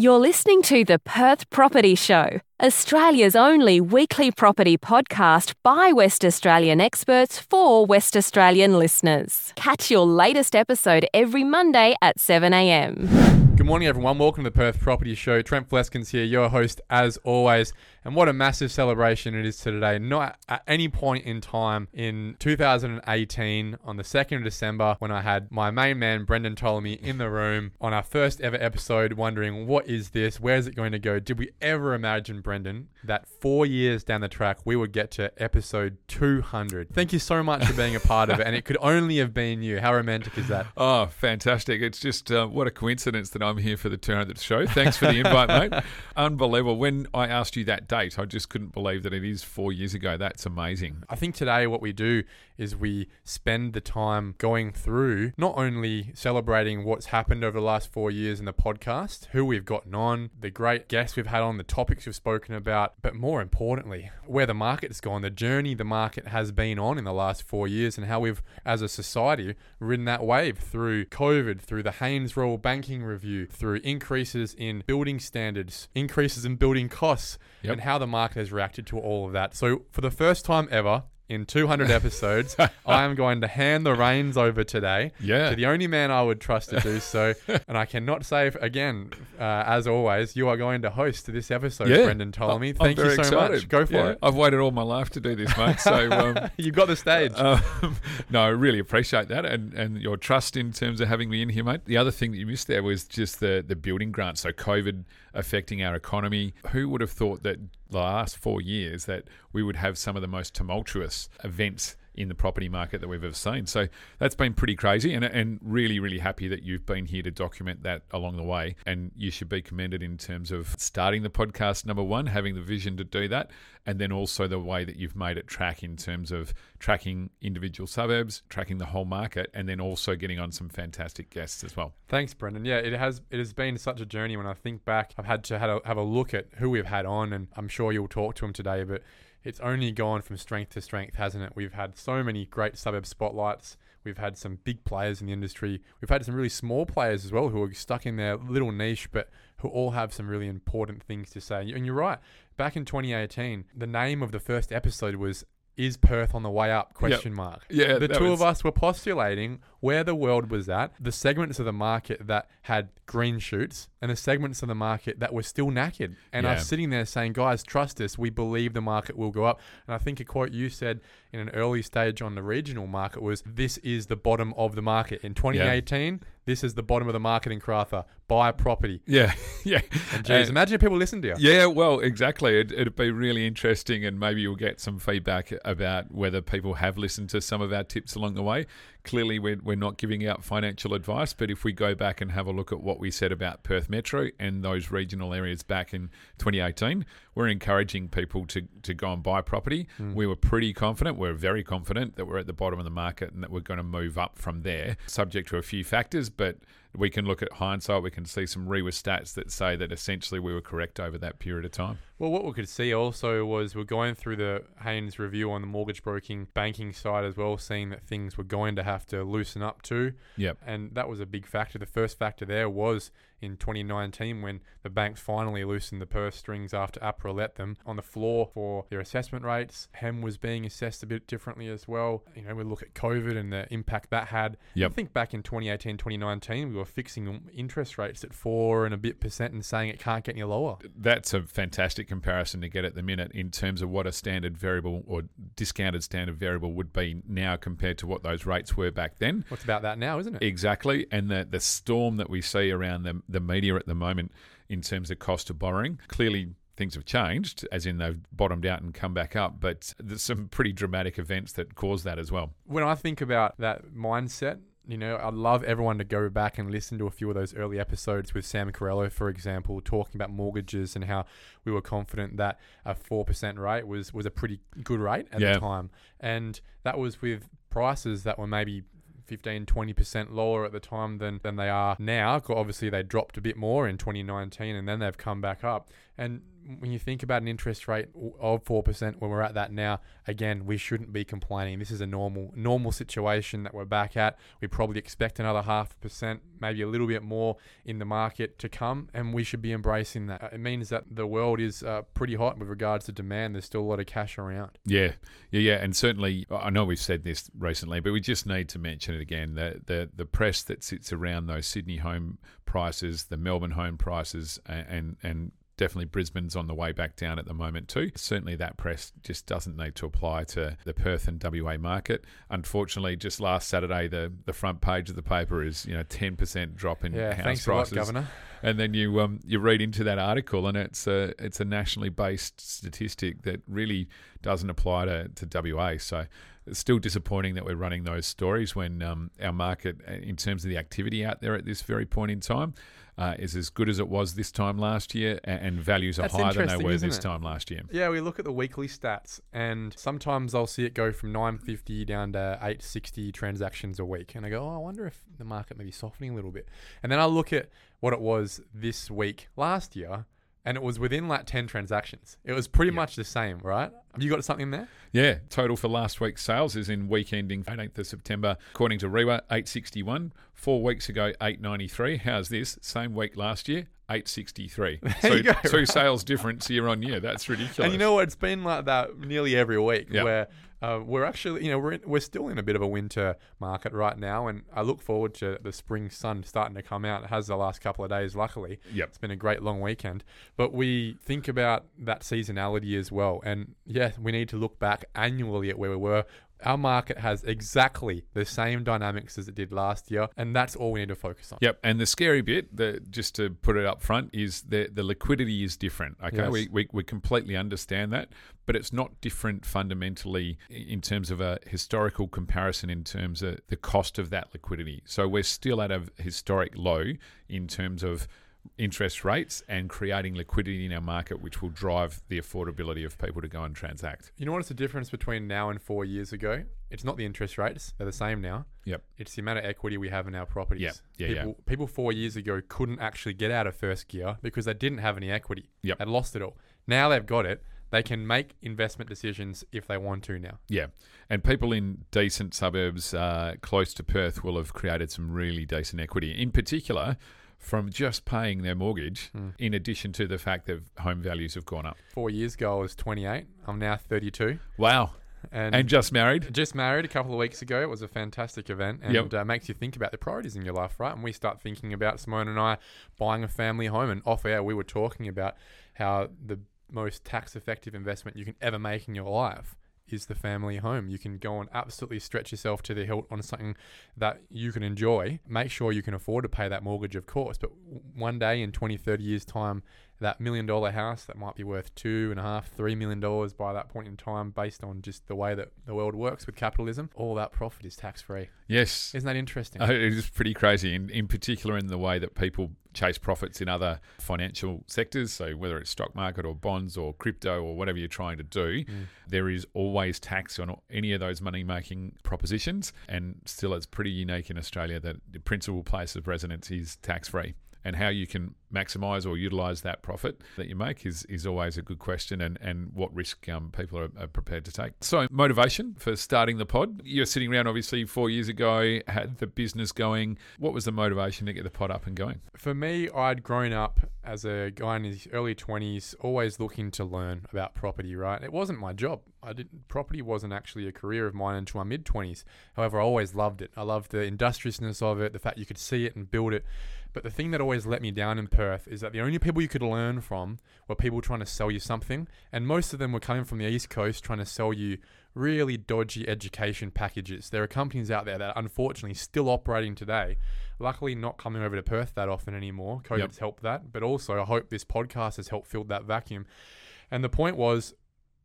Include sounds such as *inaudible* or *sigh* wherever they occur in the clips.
You're listening to the Perth Property Show, Australia's only weekly property podcast by West Australian experts for West Australian listeners. Catch your latest episode every Monday at 7am. Good morning, everyone. Welcome to the Perth Property Show. Trent Fleskens here, your host as always. And what a massive celebration it is today. Not at any point in time in 2018, on the 2nd of December, when I had my main man, Brendon Ptolomey, in the room on our first ever episode, wondering, what is this? Where is it going to go? Did we ever imagine, Brendon, that four years down the track, we would get to episode 200? Thank you so much for being a part of it. And it could only have been you. How romantic is that? *laughs* Oh, fantastic. It's just uh, what a coincidence that I'm here for the 200th show. Thanks for the invite, mate. *laughs* Unbelievable. When I asked you that date, I just couldn't believe that it is four years ago. That's amazing. I think today what we do is we spend the time going through not only celebrating what's happened over the last four years in the podcast, who we've gotten on, the great guests we've had on, the topics we've spoken about, but more importantly, where the market's gone, the journey the market has been on in the last four years, and how we've, as a society, ridden that wave through COVID, through the Haynes Royal Banking Review, through increases in building standards, increases in building costs, Yep. and how the market has reacted to all of that. So, for the first time ever, in 200 *laughs* episodes, I am going to hand the reins over today Yeah. to the only man I would trust to do so. *laughs* and I cannot say again, uh, as always, you are going to host this episode, Brendon Ptolomey. Thank you so excited. much. Go for Yeah, it. I've waited all my life to do this, mate. So, *laughs* um, You've got the stage. um, no, I really appreciate that and, and your trust in terms of having me in here, mate. The other thing that you missed there was just the, the building grant. So, COVID affecting our economy. Who would have thought that the last four years that we would have some of the most tumultuous events in the property market that we've ever seen. So that's been pretty crazy and, and really, really happy that you've been here to document that along the way. And you should be commended in terms of starting the podcast, number one, having the vision to do that, and then also the way that you've made it track in terms of tracking individual suburbs, tracking the whole market, and then also getting on some fantastic guests as well. Thanks, Brendon. Yeah, it has it has been such a journey. When I think back, I've had to have a, have a look at who we've had on, and I'm sure you'll talk to them today. But it's only gone from strength to strength, hasn't it? We've had so many great suburb spotlights. We've had some big players in the industry. We've had some really small players as well who are stuck in their little niche, but who all have some really important things to say. And you're right. Back in 2018, the name of the first episode was "Is Perth on the way up?" Question mark. Yeah, the two was- of us were postulating where the world was at, the segments of the market that had green shoots, and the segments of the market that were still knackered. And I was sitting there saying, guys, trust us. We believe the market will go up. And I think a quote you said in an early stage on the regional market was, this is the bottom of the market. In 2018, this is the bottom of the market in Karratha. Buy a property. Yeah, *laughs* yeah. And geez, imagine if people listen to you. Yeah, well, exactly. It, it'd be really interesting, and maybe you'll get some feedback about whether people have listened to some of our tips along the way. Clearly, we're, we're not giving out financial advice, but if we go back and have a look at what we said about Perth Metro and those regional areas back in 2018, we're encouraging people to, to go and buy property. Mm. We were pretty confident, we're very confident that we're at the bottom of the market and that we're going to move up from there, subject to a few factors, but we can look at hindsight, we can see some REIWA stats that say that essentially we were correct over that period of time. Well, what we could see also was we're going through the Haynes review on the mortgage broking banking side as well, seeing that things were going to have to loosen up too. Yep. And that was a big factor. The first factor there was in 2019 when the banks finally loosened the purse strings after APRA let them on the floor for their assessment rates. HEM was being assessed a bit differently as well. You know, we look at COVID and the impact that had. Yep. I think back in 2018, 2019, we were fixing interest rates at four and a bit percent and saying it can't get any lower. That's a fantastic comparison to get at the minute in terms of what a standard variable or discounted standard variable would be now compared to what those rates were back then. What's about that now, isn't it? Exactly. And the, the storm that we see around the, the media at the moment in terms of cost of borrowing, clearly things have changed, as in they've bottomed out and come back up, but there's some pretty dramatic events that cause that as well. when I think about that mindset, you know, I'd love everyone to go back and listen to a few of those early episodes with Sam Corello, for example, talking about mortgages and how we were confident that a four percent rate was was a pretty good rate at Yeah. the time, and that was with prices that were maybe 15, 20% lower at the time than, than they are now. Obviously, they dropped a bit more in 2019 and then they've come back up. And when you think about an interest rate of 4% when we're at that now, again, we shouldn't be complaining. This is a normal normal situation that we're back at. We probably expect another half percent, maybe a little bit more in the market to come, and we should be embracing that. It means that the world is uh, pretty hot with regards to demand. There's still a lot of cash around. Yeah, yeah, yeah, and certainly, I know we've said this recently, but we just need to mention it again. The the the press that sits around those Sydney home prices, the Melbourne home prices, and and, and definitely Brisbane's on the way back down at the moment too. Certainly that press just doesn't need to apply to the Perth and WA market. Unfortunately, just last Saturday the the front page of the paper is you know ten percent drop in Yeah, house thanks prices. a lot, Governor. And then you um you read into that article and it's a it's a nationally based statistic that really doesn't apply to, to WA. So it's still disappointing that we're running those stories when um, our market, uh, in terms of the activity out there at this very point in time, uh, is as good as it was this time last year, and, and values are That's higher than they were this it? time last year. Yeah, we look at the weekly stats, and sometimes I'll see it go from 950 down to 860 transactions a week, and I go, oh, I wonder if the market may be softening a little bit. And then I look at what it was this week last year, and it was within like 10 transactions. It was pretty Yeah. much the same, right? Have you got something there? Yeah, total for last week's sales is in week ending 18th of September, according to REIWA, 861. Four weeks ago, 893. How's this? Same week last year, 863. *laughs* so go. two sales difference year on year. That's ridiculous. And you know what? It's been like that nearly every week Yeah. where uh, we're actually, you know, we're, in, we're still in a bit of a winter market right now. And I look forward to the spring sun starting to come out. It has the last couple of days, luckily. Yep. It's been a great long weekend. But we think about that seasonality as well. And yeah, we need to look back annually at where we were. Our market has exactly the same dynamics as it did last year. And that's all we need to focus on. Yep, and the scary bit, the, just to put it up front, is the the liquidity is different. Okay, Yes. we, we we completely understand that, but it's not different fundamentally in terms of a historical comparison in terms of the cost of that liquidity. So we're still at a historic low in terms of interest rates and creating liquidity in our market, which will drive the affordability of people to go and transact. You know what's the difference between now and four years ago? It's not the interest rates, they're the same now. Yep. It's the amount of equity we have in our properties. Yeah, yeah, yeah. people, people four years ago couldn't actually get out of first gear because they didn't have any equity. Yep. They'd lost it all. Now they've got it. They can make investment decisions if they want to now. Yeah, and people in decent suburbs uh, close to Perth will have created some really decent equity. In particular, from just paying their mortgage, in addition to the fact that home values have gone up. Four years ago, I was 28. I'm now 32. Wow, And, and just married. just married a couple of weeks ago. It was a fantastic event and Yep. uh, makes you think about the priorities in your life, right? And we start thinking about Simone and I buying a family home. And off air, we were talking about how the most tax effective investment you can ever make in your life is the family home. You can go and absolutely stretch yourself to the hilt on something that you can enjoy. Make sure you can afford to pay that mortgage, of course. But one day in 20, 30 years' time, that million dollar house that might be worth two and a half, three million dollars by that point in time, based on just the way that the world works with capitalism, all that profit is tax free. Yes, Isn't that interesting? Uh, it is pretty crazy. In, in particular, in the way that people chase profits in other financial sectors. So whether it's stock market or bonds or crypto or whatever you're trying to do, there is always tax on any of those money making propositions. And still, it's pretty unique in Australia that the principal place of residence is tax free. And how you can maximise or utilise that profit that you make is, is always a good question, and, and what risk um, people are, are prepared to take. So, motivation for starting the pod. You're sitting around, obviously, four years ago, had the business going. What was the motivation to get the pod up and going? For me, I'd grown up as a guy in his early 20s, always looking to learn about property, right? It wasn't my job. I didn't property wasn't actually a career of mine until my mid 20s. However, I always loved it. I loved the industriousness of it, the fact you could see it and build it. But the thing that always let me down in Perth is that the only people you could learn from were people trying to sell you something, and most of them were coming from the East Coast trying to sell you really dodgy education packages. There are companies out there that are unfortunately still operating today. Luckily, not coming over to Perth that often anymore. COVID's Yep. helped that, but also I hope this podcast has helped fill that vacuum. And the point was,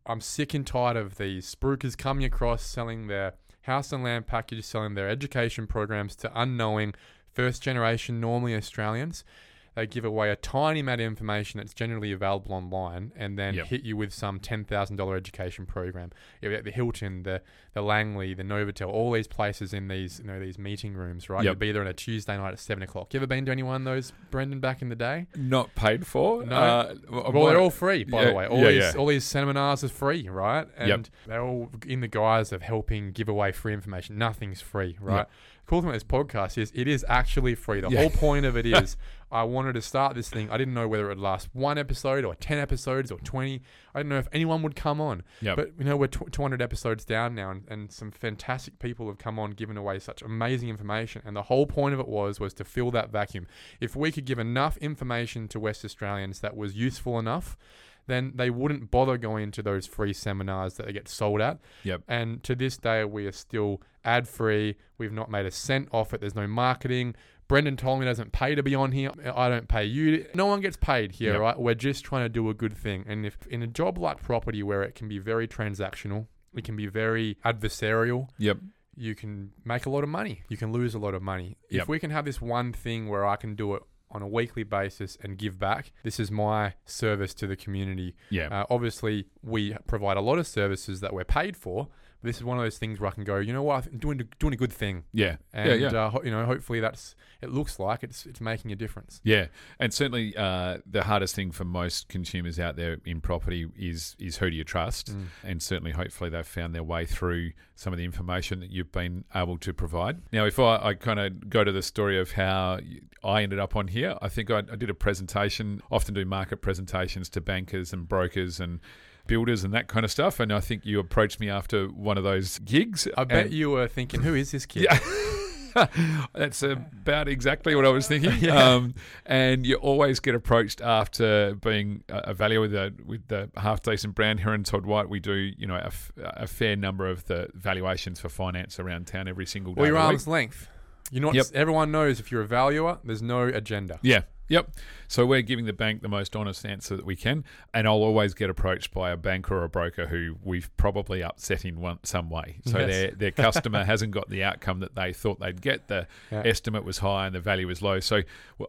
I'm sick and tired of these spruikers coming across selling their house and land package, selling their education programs to unknowing first generation, normally Australians. they give away a tiny amount of information that's generally available online, and then Yep. hit you with some ten thousand dollar education program. The Hilton, the the Langley, the Novotel, all these places in these you know these meeting rooms, right? Yep. You'd be there on a Tuesday night at seven o'clock. You ever been to any one of those, Brendon, back in the day? Not paid for. No. Uh, Well, they're all free, by Yeah, the way. All yeah, these yeah. all these seminars are free, right? And Yep. they're all in the guise of helping give away free information. Nothing's free, right? Cool thing about this podcast is it is actually free. The Yeah. whole point of it *laughs* is I wanted to start this thing. I didn't know whether it would last one episode or ten episodes or twenty. I didn't know if anyone would come on. Yep. But you know we're tw- 200 episodes down now, and, and some fantastic people have come on, giving away such amazing information. And the whole point of it was was to fill that vacuum. If we could give enough information to West Australians that was useful enough, then they wouldn't bother going to those free seminars that they get sold at. Yep. And to this day, we are still ad free. We've not made a cent off it. There's no marketing. Brendon Ptolomey doesn't pay to be on here. I don't pay you. No one gets paid here, Yep. right? We're just trying to do a good thing. And if in a job like property where it can be very transactional, it can be very adversarial, Yep. you can make a lot of money. You can lose a lot of money. Yep. If we can have this one thing where I can do it on a weekly basis and give back, this is my service to the community. Yeah. Uh, obviously, we provide a lot of services that we're paid for. This is one of those things where I can go, you know what, I'm doing doing a good thing, yeah. and yeah. Yeah. Uh, you know, hopefully that's it. Looks like it's it's making a difference. Yeah, and certainly uh, the hardest thing for most consumers out there in property is is who do you trust, Mm. and certainly hopefully they've found their way through some of the information that you've been able to provide. Now, if I, I kind of go to the story of how I ended up on here, I think I, I did a presentation. Often do market presentations to bankers and brokers and builders and that kind of stuff. And I think you approached me after one of those gigs. I bet you were thinking, who is this kid? yeah. *laughs* That's about exactly what I was thinking. *laughs* Um, and you always get approached after being a a valuer with the with the half decent brand Herron Todd White. We do you know a, f- a fair number of the valuations for finance around town every single day. Or your of the week. arm's length. You know? Yep. Everyone knows if you're a valuer, there's no agenda. Yeah. Yep. So we're giving the bank the most honest answer that we can, and I'll always get approached by a banker or a broker who we've probably upset in one some way. So Yes. their their customer *laughs* hasn't got the outcome that they thought they'd get. The Yeah. estimate was high and the value was low. So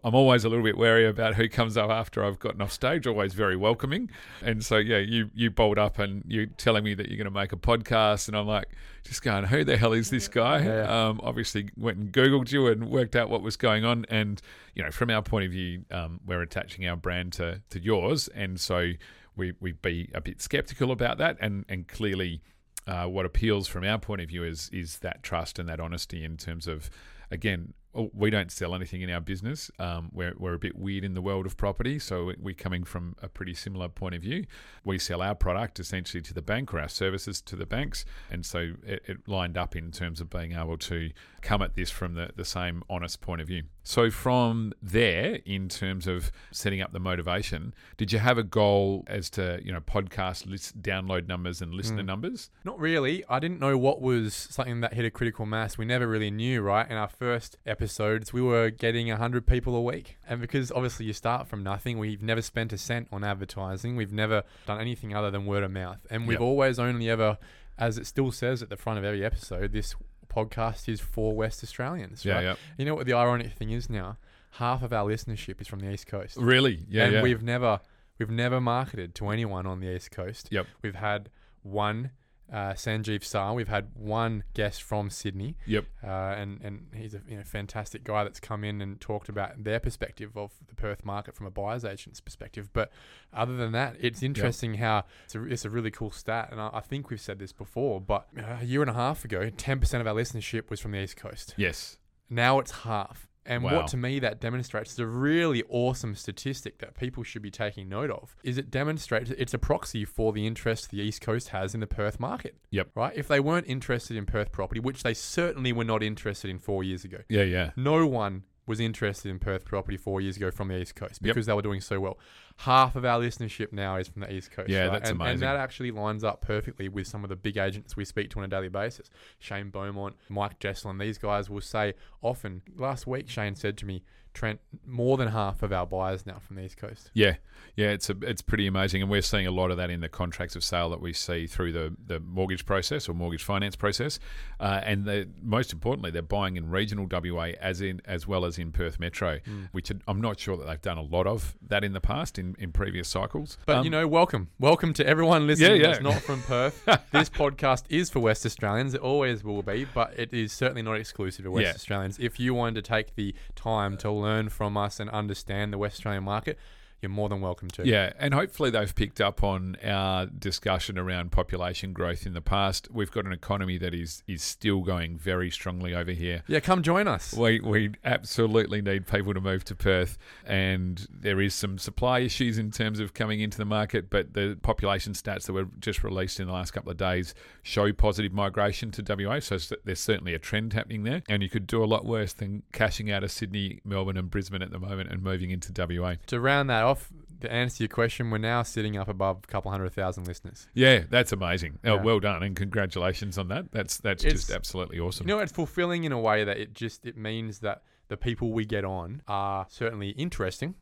I'm always a little bit wary about who comes up after I've gotten off stage. Always very welcoming, and so yeah, you you bowled up and you're telling me that you're going to make a podcast, and I'm like just going, who the hell is this guy? Yeah. Um, obviously went and googled you and worked out what was going on, and you know from our point of view, um, we're attaching our brand to to yours, and so we we be a bit skeptical about that, and and clearly. Uh, what appeals from our point of view is is that trust and that honesty in terms of, again, oh, we don't sell anything in our business. Um, we're, we're a bit weird in the world of property, so we- we're coming from a pretty similar point of view. We sell our product essentially to the bank or our services to the banks, and so it, it lined up in terms of being able to come at this from the, the same honest point of view. So from there, in terms of setting up the motivation, did you have a goal as to you know podcast list download numbers and listener mm. numbers? Not really. I didn't know what was something that hit a critical mass. We never really knew, right? In our first episodes, we were getting 100 people a week. And because obviously you start from nothing, we've never spent a cent on advertising. We've never done anything other than word of mouth. And we've Yep. always only ever, as it still says at the front of every episode, this podcast is for West Australians. Yeah, right? yeah. You know what the ironic thing is now? Half of our listenership is from the East Coast. Really? Yeah, and yeah. we've never we've never marketed to anyone on the east coast. Yep. We've had one uh, Sanjeev Sar. We've had one guest from Sydney, Yep. uh, and and he's a you know, fantastic guy that's come in and talked about their perspective of the Perth market from a buyer's agent's perspective. But other than that, it's interesting how it's a, it's a really cool stat, and I, I think we've said this before, but a year and a half ago, ten percent of our listenership was from the east coast. Yes. Now it's half. And Wow. what to me that demonstrates is a really awesome statistic that people should be taking note of. Is it demonstrates it's a proxy for the interest the East Coast has in the Perth market. Yep. Right? If they weren't interested in Perth property, which they certainly were not interested in four years ago, Yeah, yeah. no one was interested in Perth property four years ago from the East Coast Yep. because they were doing so well. Half of our listenership now is from the East Coast. Yeah, right? that's and, amazing. And that actually lines up perfectly with some of the big agents we speak to on a daily basis. Shane Beaumont, Mike Jesselin, these guys will say often. Last week, Shane said to me, Trent, more than half of our buyers now from the East Coast. Yeah, yeah, it's a, it's pretty amazing, and we're seeing a lot of that in the contracts of sale that we see through the, the mortgage process or mortgage finance process, uh, and most importantly, they're buying in regional WA as in as well as in Perth Metro, Mm. which I'm not sure that they've done a lot of that in the past in, in previous cycles. But Um, you know, welcome, welcome to everyone listening Yeah, that's yeah. not from Perth. *laughs* this podcast is for West Australians. It always will be, but it is certainly not exclusive to West Yeah. Australians. If you wanted to take the time to learn from us and understand the West Australian market, you're more than welcome to. Yeah, and hopefully they've picked up on our discussion around population growth in the past. We've got an economy that is is still going very strongly over here. yeah. Come join us. We, we absolutely need people to move to Perth, and there is some supply issues in terms of coming into the market. But the population stats that were just released in the last couple of days show positive migration to WA. So there's certainly a trend happening there, and you could do a lot worse than cashing out of Sydney, Melbourne, and Brisbane at the moment and moving into WA. To round that off, to answer your question, we're now sitting up above a couple hundred thousand listeners. Yeah, that's amazing. Oh, well done, and congratulations on that. That's that's It's- just absolutely awesome. You know, it's fulfilling in a way that it just it means that the people we get on are certainly interesting,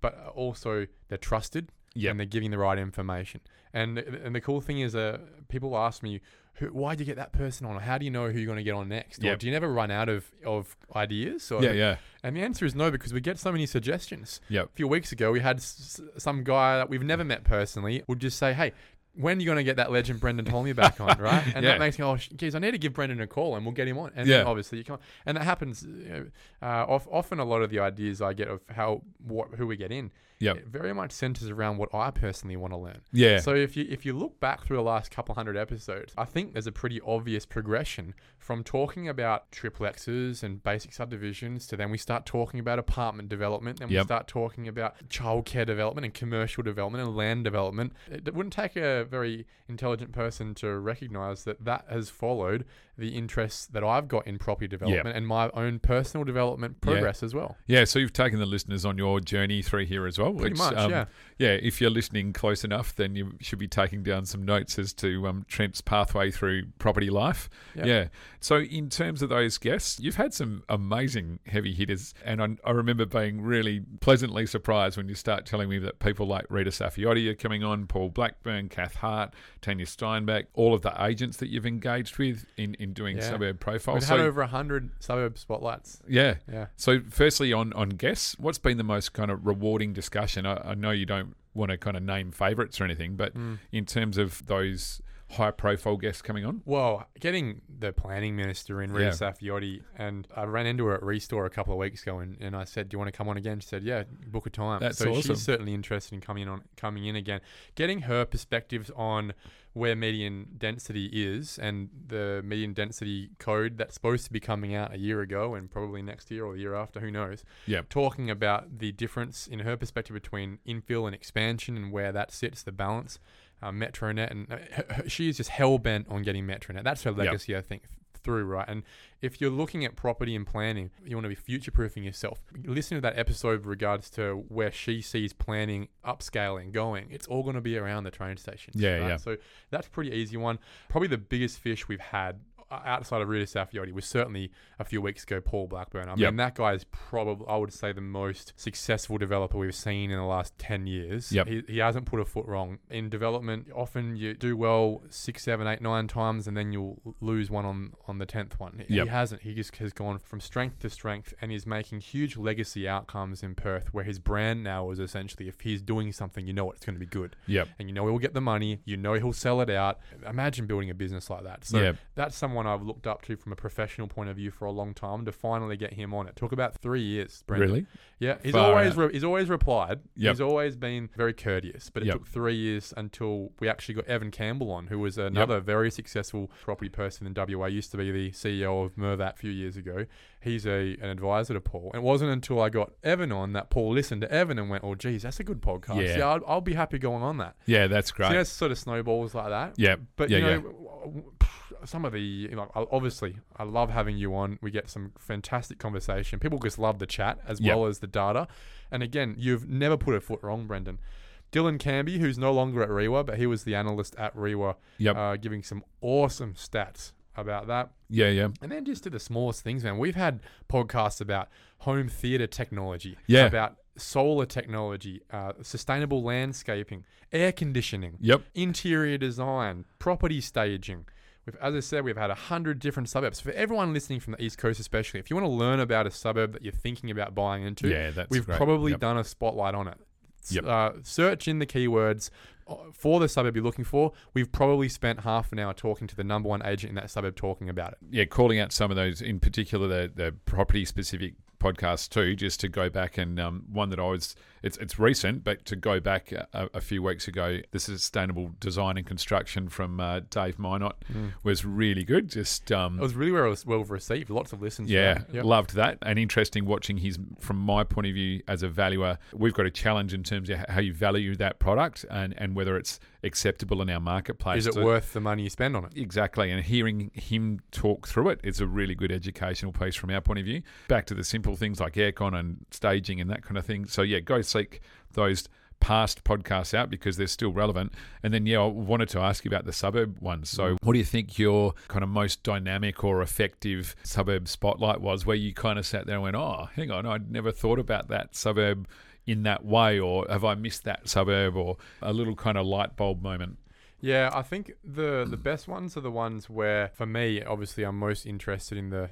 but also they're trusted Yep. and they're giving the right information. And and the cool thing is, uh, people ask me, who, why do you get that person on? Or how do you know who you're going to get on next? Or do you never run out of, of ideas? Or, yeah, yeah, And the answer is no, because we get so many suggestions. Yep. A few weeks ago, we had s- some guy that we've never met personally would just say, hey, when are you going to get that legend Brendon Ptolomey back on, *laughs* right? And Yeah. that makes me, oh, geez, I need to give Brendon a call and we'll get him on. And Yeah. obviously you can't. and that happens. You know, uh, of, often, a lot of the ideas I get of how what who we get in, Yep. it very much centers around what I personally want to learn. yeah. So if you if you look back through the last couple hundred episodes, I think there's a pretty obvious progression from talking about triplexes and basic subdivisions to then we start talking about apartment development, then we start talking about childcare development and commercial development and land development. It, it wouldn't take a very intelligent person to recognize that that has followed the interests that I've got in property development and my own personal development Yeah. progress as well. Yeah, so you've taken the listeners on your journey through here as well. Pretty much, um, yeah. Yeah, if you're listening close enough, then you should be taking down some notes as to um, Trent's pathway through property life. Yep. Yeah. So in terms of those guests, you've had some amazing heavy hitters, and I, I remember being really pleasantly surprised when you start telling me that people like Rita Saffioti are coming on, Paul Blackburn, Kath Hart, Tanya Steinbeck, all of the agents that you've engaged with in, in doing Yeah. suburb profiles. We've So had over hundred suburb spotlights. yeah, Yeah. so, firstly, on on guests, what's been the most kind of rewarding discussion? I, I know you don't want to kind of name favourites or anything, but Mm. in terms of those high profile guests coming on, Well, getting the planning minister in, Rita Yeah. Saffioti, and I ran into her at Restore a couple of weeks ago, and, and I said, "Do you want to come on again?" She said, "Yeah, book a time." That's so awesome. she's certainly interested in coming on, coming in again. Getting her perspectives on where medium density is and the medium density code that's supposed to be coming out a year ago and probably next year or the year after, who knows? yeah, talking about the difference in her perspective between infill and expansion and where that sits, the balance. Uh, Metronet, and uh, she is just hell bent on getting Metronet. That's her legacy, I think, through right. And if you're looking at property and planning, you want to be future proofing yourself. Listen to that episode with regards to where she sees planning upscaling going. It's all going to be around the train stations. Yeah, right? yeah. So that's a pretty easy one. Probably the biggest fish we've had outside of Rita Saffioti was certainly a few weeks ago Paul Blackburn. I Yep. mean, that guy is probably, I would say, the most successful developer we've seen in the last 10 years. Yep. He, he hasn't put a foot wrong. In development, often you do well six, seven, eight, nine times, and then you'll lose one on, on the 10th one. He hasn't. He just has gone from strength to strength and is making huge legacy outcomes in Perth, where his brand now is essentially if he's doing something, you know it's going to be good yep, and you know he'll get the money, you know he'll sell it out. Imagine building a business like that. So Yeah. that's someone I've looked up to from a professional point of view for a long time. To finally get him on, it took about three years. Brendon. really, Yeah, he's Far always re- he's always replied. Yep. He's always been very courteous, but it Yep. took three years until we actually got Evan Campbell on, who was another very successful property person in WA. Used to be the CEO of Mirvac a few years ago. He's a an advisor to Paul. And it wasn't until I got Evan on that Paul listened to Evan and went, "Oh, geez, that's a good podcast. Yeah. Yeah, I'll, I'll be happy going on that." yeah, that's So, great. you know, sort of snowballs like that. yeah, But yeah, you yeah. Some of the you know, obviously I love having you on. We get some fantastic conversation. People just love the chat as Yep. well as the data. And again, you've never put a foot wrong, Brendon. Dylan Camby, who's no longer at REIWA, but he was the analyst at REIWA, Yep. uh, giving some awesome stats about that. yeah, yeah. And then just to the smallest things, man. We've had podcasts about home theater technology, Yeah. about solar technology, uh, sustainable landscaping, air conditioning, Yep. interior design, property staging. We've, as I said, we've had a hundred different suburbs. For everyone listening from the East Coast, especially, if you want to learn about a suburb that you're thinking about buying into, Yeah, that's we've great. probably Yep. done a spotlight on it. Yep. Uh, search in the keywords uh, for the suburb you're looking for. We've probably spent half an hour talking to the number one agent in that suburb talking about it. yeah, calling out some of those, in particular the the property specific podcasts too, just to go back and um, one that I was it's it's recent, but to go back a, a few weeks ago, the sustainable design and construction from uh, Dave Minot was really good. Just um, It was really well, well received. Lots of listens. yeah. Yep. loved that. And interesting watching his, from my point of view as a valuer, we've got a challenge in terms of how you value that product and, and whether it's acceptable in our marketplace. Is it So- worth the money you spend on it? Exactly, and hearing him talk through it is a really good educational piece from our point of view. Back to the simple things like aircon and staging and that kind of thing. So yeah, go seek those past podcasts out because they're still relevant. And then yeah, I wanted to ask you about the suburb ones. So mm. what do you think your kind of most dynamic or effective suburb spotlight was, where you kind of sat there and went, oh, hang on, I'd never thought about that suburb in that way, or have I missed that suburb, or a little kind of light bulb moment. Yeah, I think the the best ones are the ones where, for me, obviously, I'm most interested in the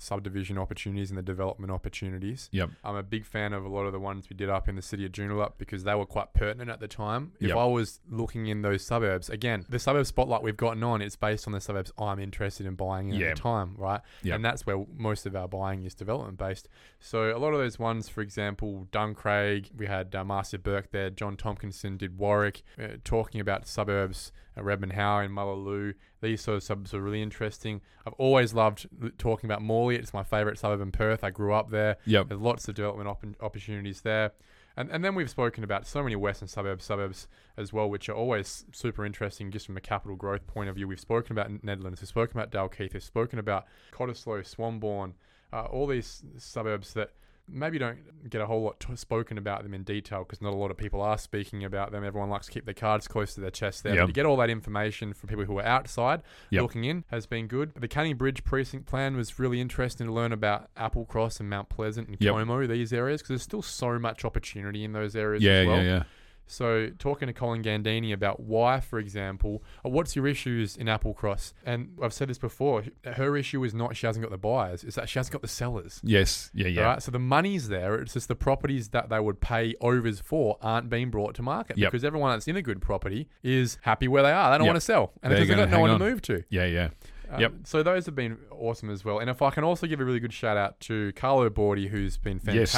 subdivision opportunities and the development opportunities. Yep. I'm a big fan of a lot of the ones we did up in the city of Joondalup because they were quite pertinent at the time. If Yep. I was looking in those suburbs, again, the suburb spotlight we've gotten on, it's based on the suburbs I'm interested in buying Yeah. at the time, right? Yep. And that's where most of our buying is development based. So a lot of those ones, for example, Duncraig, we had uh, Marcia Burke there, John Tompkinson did Warwick, uh, talking about suburbs, uh, Redmond Howe in Mullaloo. These sort of suburbs are really interesting. I've always loved talking about Morley. It's my favourite suburb in Perth. I grew up there. Yep. There's lots of development op- opportunities there. And, and then we've spoken about so many western suburbs, suburbs as well, which are always super interesting just from a capital growth point of view. We've spoken about Nedlands, we've spoken about Dalkeith, we've spoken about Cottesloe, Swanbourne, uh, all these suburbs that maybe don't get a whole lot t- spoken about them in detail because not a lot of people are speaking about them. Everyone likes to keep their cards close to their chest there. Yep. But to get all that information from people who are outside Yep. looking in has been good. The Canning Bridge precinct plan was really interesting to learn about Applecross and Mount Pleasant and Yep. Como, these areas, because there's still so much opportunity in those areas Yeah, as well. yeah, yeah. So talking to Colin Gandini about why, for example, uh, what's your issues in Applecross? And I've said this before. Her issue is not she hasn't got the buyers; it's that she hasn't got the sellers. Yes, yeah, yeah. Right? So the money's there. It's just the properties that they would pay overs for aren't being brought to market Yep. because everyone that's in a good property is happy where they are. They don't Yep. want to sell, and they've got no one on. to move to. Yeah, yeah. Um, Yep. So those have been awesome as well. And if I can also give a really good shout out to Carlo Bordi, who's been Yes.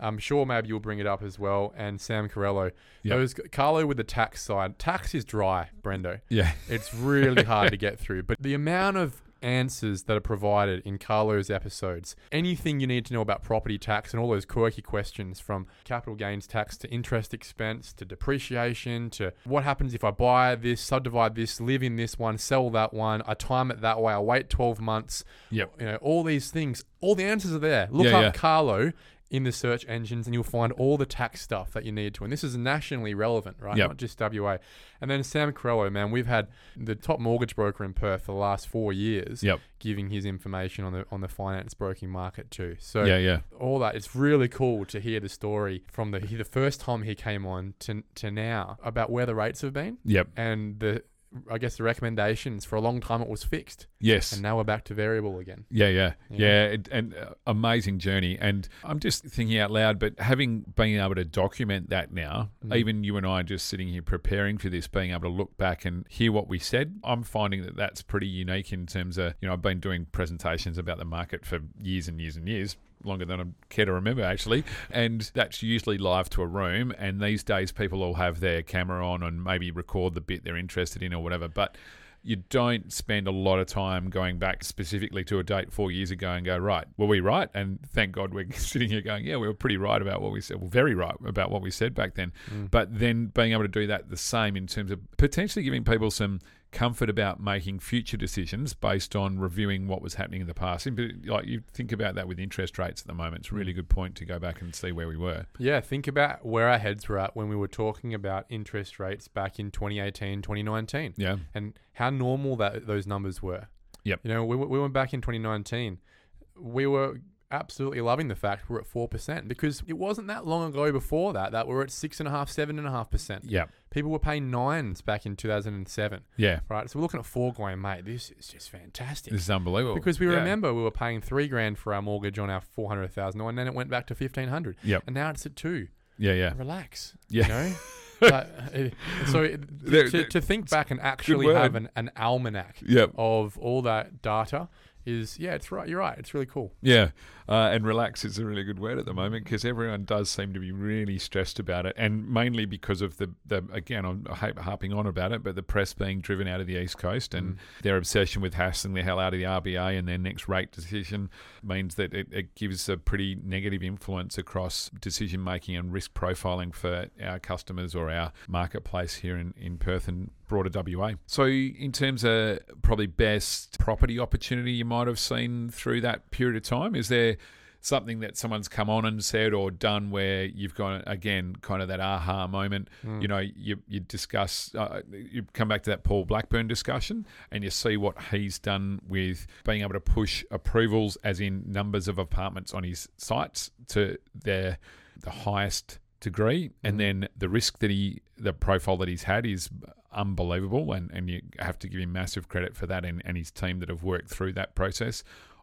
I'm sure maybe you'll bring it up as well, and Sam Carello. Yep. Those Carlo with the tax side. Tax is dry, Brendo. Yeah. *laughs* It's really *laughs* hard to get through. But the amount of answers that are provided in Carlo's episodes, anything you need to know about property tax and all those quirky questions from capital gains tax to interest expense to depreciation to what happens if I buy this, subdivide this, live in this one, sell that one, I time it that way, I wait 12 months. Yep. You know, all these things, all the answers are there. Look Yeah, up yeah. Carlo in the search engines and you'll find all the tax stuff that you need to. And this is nationally relevant, right? Yep. Not just WA. And then Sam Corello, man, we've had the top mortgage broker in Perth for the last four years Yep. giving his information on the on the finance broking market too. So Yeah, yeah. all that it's really cool to hear the story from the the first time he came on to to now about where the rates have been Yep. and the I guess the recommendations for a long time it was fixed Yes. and now we're back to variable again. Yeah, yeah, Yeah. yeah, it, and uh, amazing journey. And I'm just thinking out loud, but having been able to document that now, Mm. even you and I just sitting here preparing for this, being able to look back and hear what we said, I'm finding that that's pretty unique in terms of you know I've been doing presentations about the market for years and years and years. Longer than I care to remember, actually. And that's usually live to a room. And these days, people all have their camera on and maybe record the bit they're interested in or whatever. But you don't spend a lot of time going back specifically to a date four years ago and go, right, were we right? And thank God we're *laughs* sitting here going, yeah, we were pretty right about what we said. Well, very right about what we said back then. Mm. But then being able to do that the same in terms of potentially giving people some comfort about making future decisions based on reviewing what was happening in the past. But, like you think about that with interest rates at the moment, it's a really mm. good point to go back and see where we were. Yeah, think about where our heads were at when we were talking about interest rates back in 2018, 2019, Yeah, and how normal that those numbers were. Yep. You know, we, we went back in 2019. We were absolutely loving the fact we're at 4% because it wasn't that long ago before that that we were at 6.5%, 7.5%. yeah, People were paying nines back in 2007, yeah. right? So we're looking at four going, mate, this is just fantastic. This is unbelievable. because we Yeah. remember we were paying three grand for our mortgage on our 400,000 and then it went back to 1500 Yeah. and now it's at two. Yeah, yeah, Relax. Yeah. You know? *laughs* But, uh, so There- to, to think back and actually have an, an almanac Yep. of all that data is, yeah, it's right. You're right. It's really cool. Yeah, uh, and relax is a really good word at the moment because everyone does seem to be really stressed about it, and mainly because of the, the again, I'm ha- harping on about it, but the press being driven out of the East Coast and Mm. their obsession with hassling the hell out of the RBA and their next rate decision means that it, it gives a pretty negative influence across decision making and risk profiling for our customers or our marketplace here in, in Perth and broader WA. So, in terms of probably best property opportunity you might have seen through that period of time, is there something that someone's come on and said or done where you've got again kind of that aha moment Mm. you know you, you discuss uh, you come back to that paul blackburn discussion and you see what he's done with being able to push approvals as in numbers of apartments on his sites to their the highest degree and Mhm. then the risk that he the profile that he's had is unbelievable and, and you have to give him massive credit for that and, and his team that have worked through that process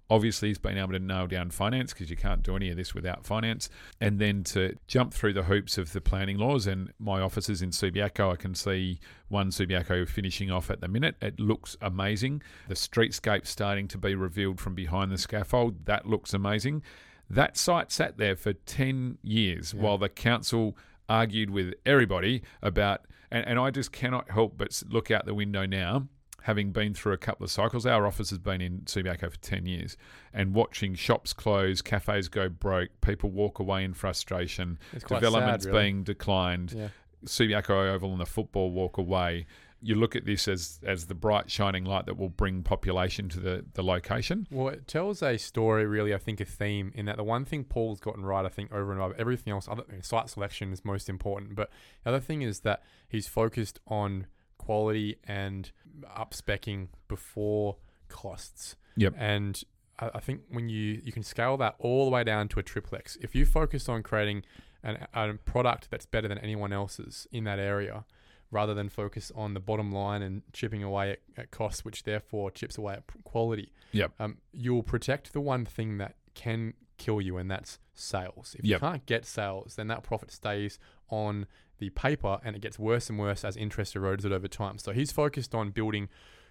Obviously, he's been able to nail down finance because you can't do any of this without finance. And then to jump through the hoops of the planning laws. And my offices in Subiaco, I can see one Subiaco finishing off at the minute. It looks amazing. The streetscape starting to be revealed from behind the scaffold. That looks amazing. That site sat there for 10 years Yeah. while the council argued with everybody about, and, and I just cannot help but look out the window now having been through a couple of cycles, our office has been in Subiaco for 10 years, and watching shops close, cafes go broke, people walk away in frustration, developments sad, really. being declined, Yeah. Subiaco Oval and the football walk away. You look at this as, as the bright shining light that will bring population to the, the location. Well, it tells a story, really, I think, a theme in that the one thing Paul's gotten right, I think, over and above everything else, other site selection is most important. But the other thing is that he's focused on quality and up specking before costs. Yep. And I, I think when you, you can scale that all the way down to a triplex, if you focus on creating an, a product that's better than anyone else's in that area, rather than focus on the bottom line and chipping away at, at costs, which therefore chips away at quality, Yep. um, you'll protect the one thing that can kill you, and that's sales. If you can't get sales, then that profit stays on the paper and it gets worse and worse as interest erodes it over time. So he's focused on building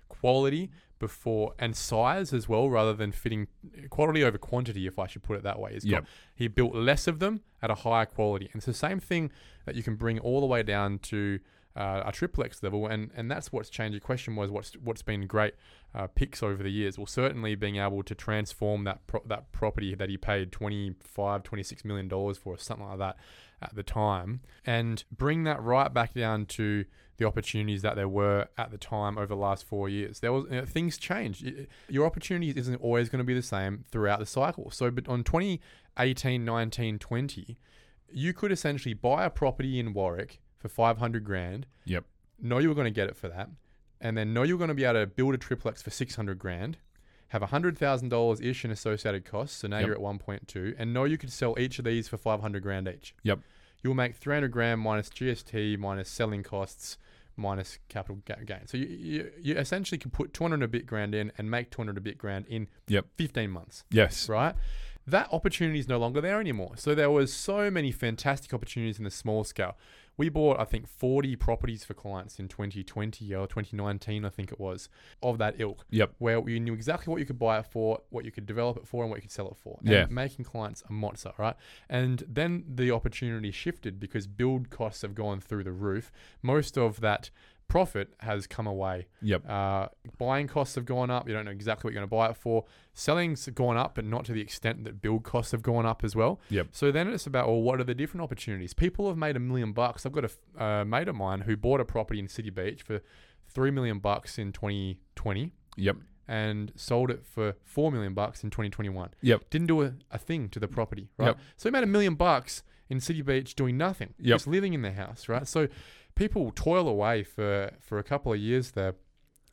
quality before and size as well, rather than fitting quality over quantity, if I should put it that way. He's got- he built less of them at a higher quality. And it's the same thing that you can bring all the way down to uh, a triplex level, and, and that's what's changed. Your question was what's what's been great uh, picks over the years. Well, certainly being able to transform that pro- that property that he paid 25, 26 million dollars for, or something like that, at the time, and bring that right back down to the opportunities that there were at the time over the last four years. There was you know, things changed. Y- Your opportunities isn't always going to be the same throughout the cycle. So, but on 2018, 19, 20, you could essentially buy a property in Warwick for 500 grand Yep. know you were going to get it for that, and then know you're going to be able to build a triplex for 600 grand, have $100,000 ish in associated costs, so now Yep. you're at 1.2, and know you could sell each of these for 500 grand each. Yep. You'll make 300 grand minus GST, minus selling costs, minus capital gain. So you, you, you essentially can put 200 and a bit grand in and make 200 and a bit grand in Yep. 15 months Yes. right? That opportunity is no longer there anymore. So there was so many fantastic opportunities in the small scale. We bought, I think, 40 properties for clients in 2020 or 2019, I think it was, of that ilk, Yep. where you knew exactly what you could buy it for, what you could develop it for, and what you could sell it for. And Yeah. making clients a mozza, right? And then the opportunity shifted because build costs have gone through the roof. Most of that profit has come away Yep. uh, buying costs have gone up. You don't know exactly what you're going to buy it for. Selling's gone up, but not to the extent that build costs have gone up as well. Yep. So then it's about, well, what are the different opportunities? People have made a million bucks. I've got a uh, mate of mine who bought a property in City Beach for three million bucks in 2020 Yep. and sold it for four million bucks in 2021. Yep. Didn't do a, a thing to the property, right? Yep. So he made a million bucks in City Beach doing nothing, Yep. just living in their house, right? So people toil away for for a couple of years there,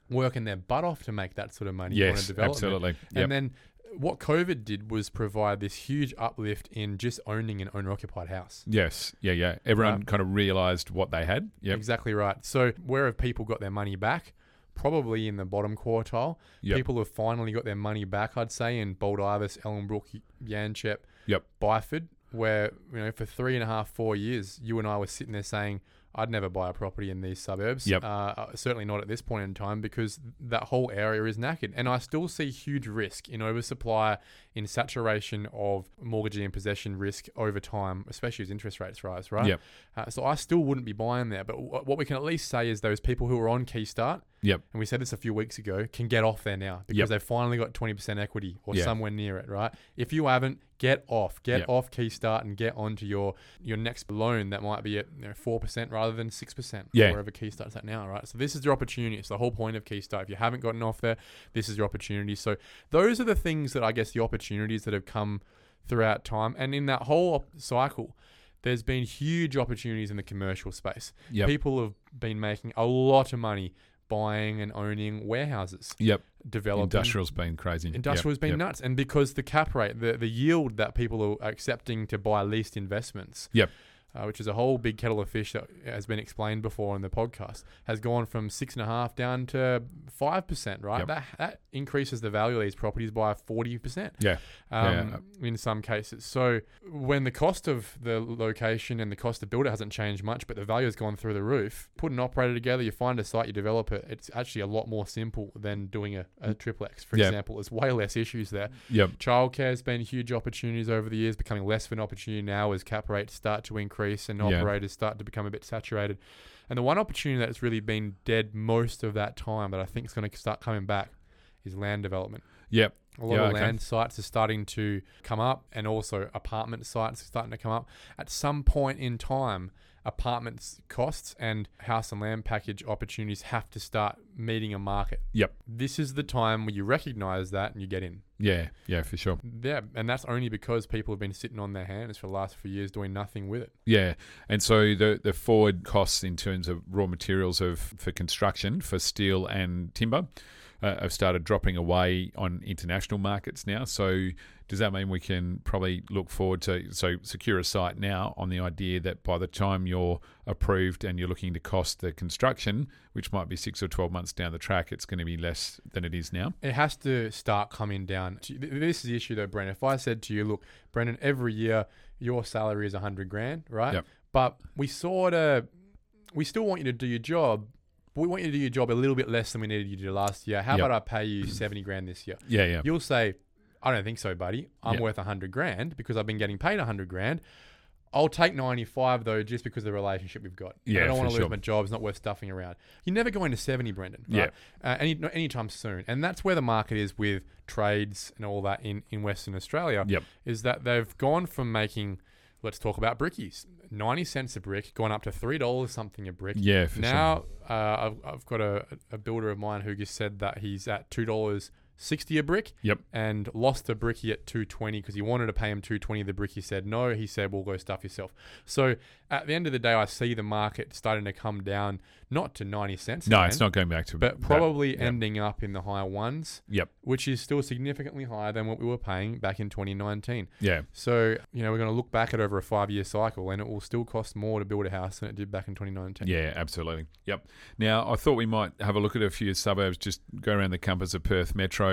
working their butt off to make that sort of money Yes, absolutely. Yep. And then what COVID did was provide this huge uplift in just owning an owner occupied house. yes. Yeah. Yeah. Everyone Right. kind of realised what they had. Yep. Exactly right. So where have people got their money back? Probably in the bottom quartile. Yep. People have finally got their money back, I'd say, in Baldivis, Ellenbrook, Yanchep, Yep. Byford, where, you know, for three and a half, four years, you and I were sitting there saying, I'd never buy a property in these suburbs. Yep. Uh, uh, certainly not at this point in time because that whole area is knackered. And I still see huge risk in oversupply, in saturation of mortgagee and possession risk over time, especially as interest rates rise, right? Yep. Uh, so I still wouldn't be buying there. But w- what we can at least say is those people who are on Keystart, Yep. and we said this a few weeks ago, can get off there now because Yep. they've finally got 20% equity or Yeah. somewhere near it, right? If you haven't, get off. Get Yep. off Keystart and get onto your your next loan that might be at you know, 4% rather than 6%, Yeah. wherever Keystart's at now, right? So this is your opportunity. It's the whole point of Keystart. If you haven't gotten off there, this is your opportunity. So those are the things that I guess the opportunities that have come throughout time. And in that whole op- cycle, there's been huge opportunities in the commercial space. Yep. People have been making a lot of money buying and owning warehouses, Yep. Developing. Industrial's been crazy. Industrial Yep. been Yep. nuts, and because the cap rate, the, the yield that people are accepting to buy leased investments, Yep. Uh, which is a whole big kettle of fish that has been explained before in the podcast, has gone from six and a half down to five percent. Right, Yep. that that increases the value of these properties by forty percent Yeah. um, in some cases. So when the cost of the location and the cost to build it hasn't changed much, but the value has gone through the roof, put an operator together, you find a site, you develop it. It's actually a lot more simple than doing a, a triplex, for Yeah. example. There's way less issues there. Yep. Childcare has been huge opportunities over the years, becoming less of an opportunity now as cap rates start to increase and Yeah. operators start to become a bit saturated. And the one opportunity that's really been dead most of that time that I think is going to start coming back is land development. Yep. A lot Yeah, of okay. land sites are starting to come up, and also apartment sites are starting to come up. At some point in time, apartments costs and house and land package opportunities have to start meeting a market. Yep. This is the time where you recognize that and you get in. Yeah. Yeah. For sure. Yeah, and that's only because people have been sitting on their hands for the last few years doing nothing with it. Yeah, and so the the forward costs in terms of raw materials of for construction for steel and timber uh, have started dropping away on international markets now. So does that mean we can probably look forward to so secure a site now on the idea that by the time you're approved and you're looking to cost the construction, which might be six or twelve months down the track, it's going to be less than it is now. It has to start coming down. This is the issue, though, Brendon. If I said to you, "Look, Brendon, every year your salary is a hundred grand, right? Yep. But we sort of, we still want you to do your job, we want you to do your job a little bit less than we needed you to do last year. How Yep. about I pay you seventy grand this year?" Yeah, yeah, You'll say, "I don't think so, buddy. I'm Yeah. worth a hundred grand because I've been getting paid a hundred grand." I'll take 95 though, just because of the relationship we've got. Yeah, I don't want to lose sure. my job. It's not worth stuffing around. You're never going to 70, Brendon. Right? Uh, any anytime soon. And that's where the market is with trades and all that in, in Western Australia. Yep. Is that they've gone from making, let's talk about brickies, 90 cents a brick, gone up to $3 something a brick. yeah. For sure. now, uh, I've, I've got a, a builder of mine who just said that he's at $2.60 a brick Yep. and lost a brickie at 220 because he wanted to pay him 220 the brickie said no he said "We'll go stuff yourself so at the end of the day i see the market starting to come down not to 90 cents No, again, it's not going back to it. but that- probably yep. ending up in the higher ones Yep. which is still significantly higher than what we were paying back in 2019 Yeah. so you know we're going to look back at over a five year cycle and it will still cost more to build a house than it did back in 2019 Yeah, absolutely. Yep. Now, I thought we might have a look at a few suburbs, just go around the compass of Perth Metro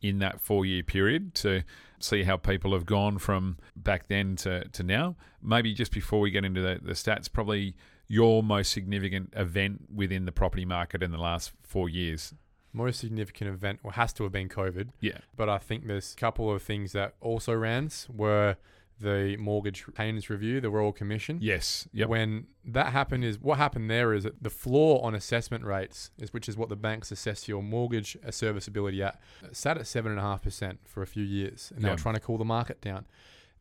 in that four year period to see how people have gone from back then to, to now. Maybe just before we get into the, the stats, probably your most significant event within the property market in the last four years. most significant event well, has to have been covid Yeah. but I think there's a couple of things that also ran were the mortgage payments review, the Royal Commission. Yes. Yep. When that happened, is what happened there is that the floor on assessment rates, is which is what the banks assess your mortgage serviceability at, sat at seven and a half percent for a few years, and they were trying to cool the market down.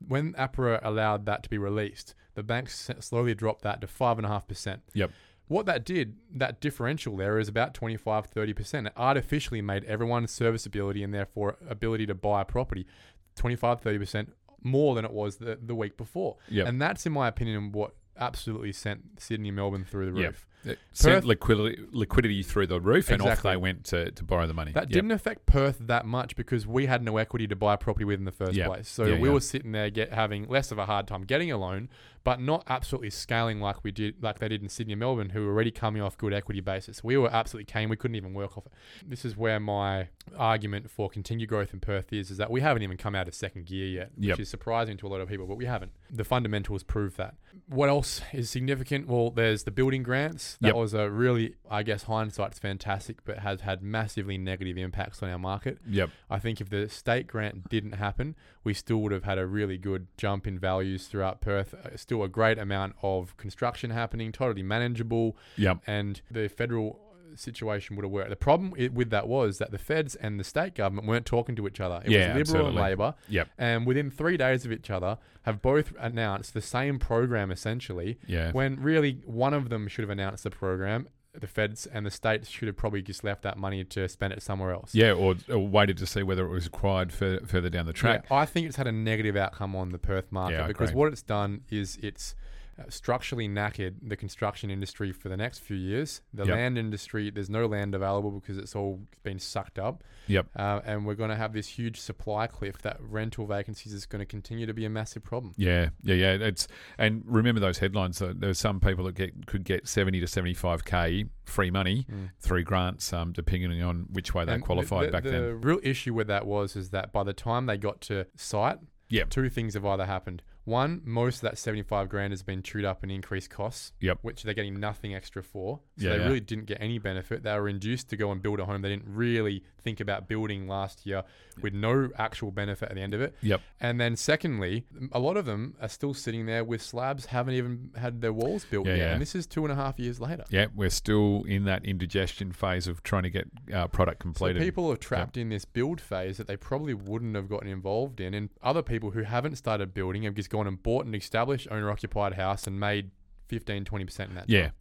When APRA allowed that to be released, the banks slowly dropped that to five and a half percent. Yep. what that did, that differential there is about 25, 30%. It artificially made everyone's serviceability and therefore ability to buy a property 25, 30% more than it was the, the week before. Yep. And that's, in my opinion, what absolutely sent Sydney and Melbourne through the roof. It sent Perth- liquidity, liquidity through the roof, and off Exactly. they went to, to borrow the money. That Yep. didn't affect Perth that much because we had no equity to buy a property with in the first Yeah. place. So Yeah, we yeah. were sitting there get having less of a hard time getting a loan, but not absolutely scaling like we did like they did in Sydney and Melbourne, who were already coming off good equity basis. We were absolutely keen. We couldn't even work off it. This is where my argument for continued growth in Perth is, is that we haven't even come out of second gear yet, which Yep. is surprising to a lot of people, but we haven't. The fundamentals prove that. What else is significant? Well, there's the building grants. That Yep. was a really, I guess, hindsight's fantastic, but has had massively negative impacts on our market. Yep. I think if the state grant didn't happen, we still would have had a really good jump in values throughout Perth. Uh, Still a great amount of construction happening, totally manageable, Yep. and the federal situation would have worked. The problem with that was that the feds and the state government weren't talking to each other. It Yeah, was Liberal and absolutely. Labor, Yep. and within three days of each other, have both announced the same program essentially. Yeah. When really one of them should have announced the program. The feds and the states should have probably just left that money to spend it somewhere else. Yeah, or, or waited to see whether it was required fur further down the track. Yeah, I think it's had a negative outcome on the Perth market Yeah, because what it's done is it's uh, structurally knackered the construction industry for the next few years. The Yep. land industry, there's no land available because it's all been sucked up. Yep. Uh, and we're going to have this huge supply cliff that rental vacancies is going to continue to be a massive problem. Yeah, yeah, yeah. It's and remember those headlines. That there are some people that get could get seventy to seventy five k free money through grants, um, depending on which way they Mm. And qualified the, back the then. The real issue with that was is that by the time they got to site, Yep. two things have either happened. One, most of that 75 grand has been chewed up in increased costs, Yep. which they're getting nothing extra for. So Yeah, they yeah. really didn't get any benefit. They were induced to go and build a home they didn't really think about building last year with no actual benefit at the end of it. Yep. And then secondly, a lot of them are still sitting there with slabs, haven't even had their walls built Yeah, yet. And this is two and a half years later. Yeah, we're still in that indigestion phase of trying to get uh, product So completed. people are trapped in this build phase that they probably wouldn't have gotten involved in, and other people who haven't started building have just gone and bought an established owner-occupied house and made 15, 20 percent in that. Yeah. time.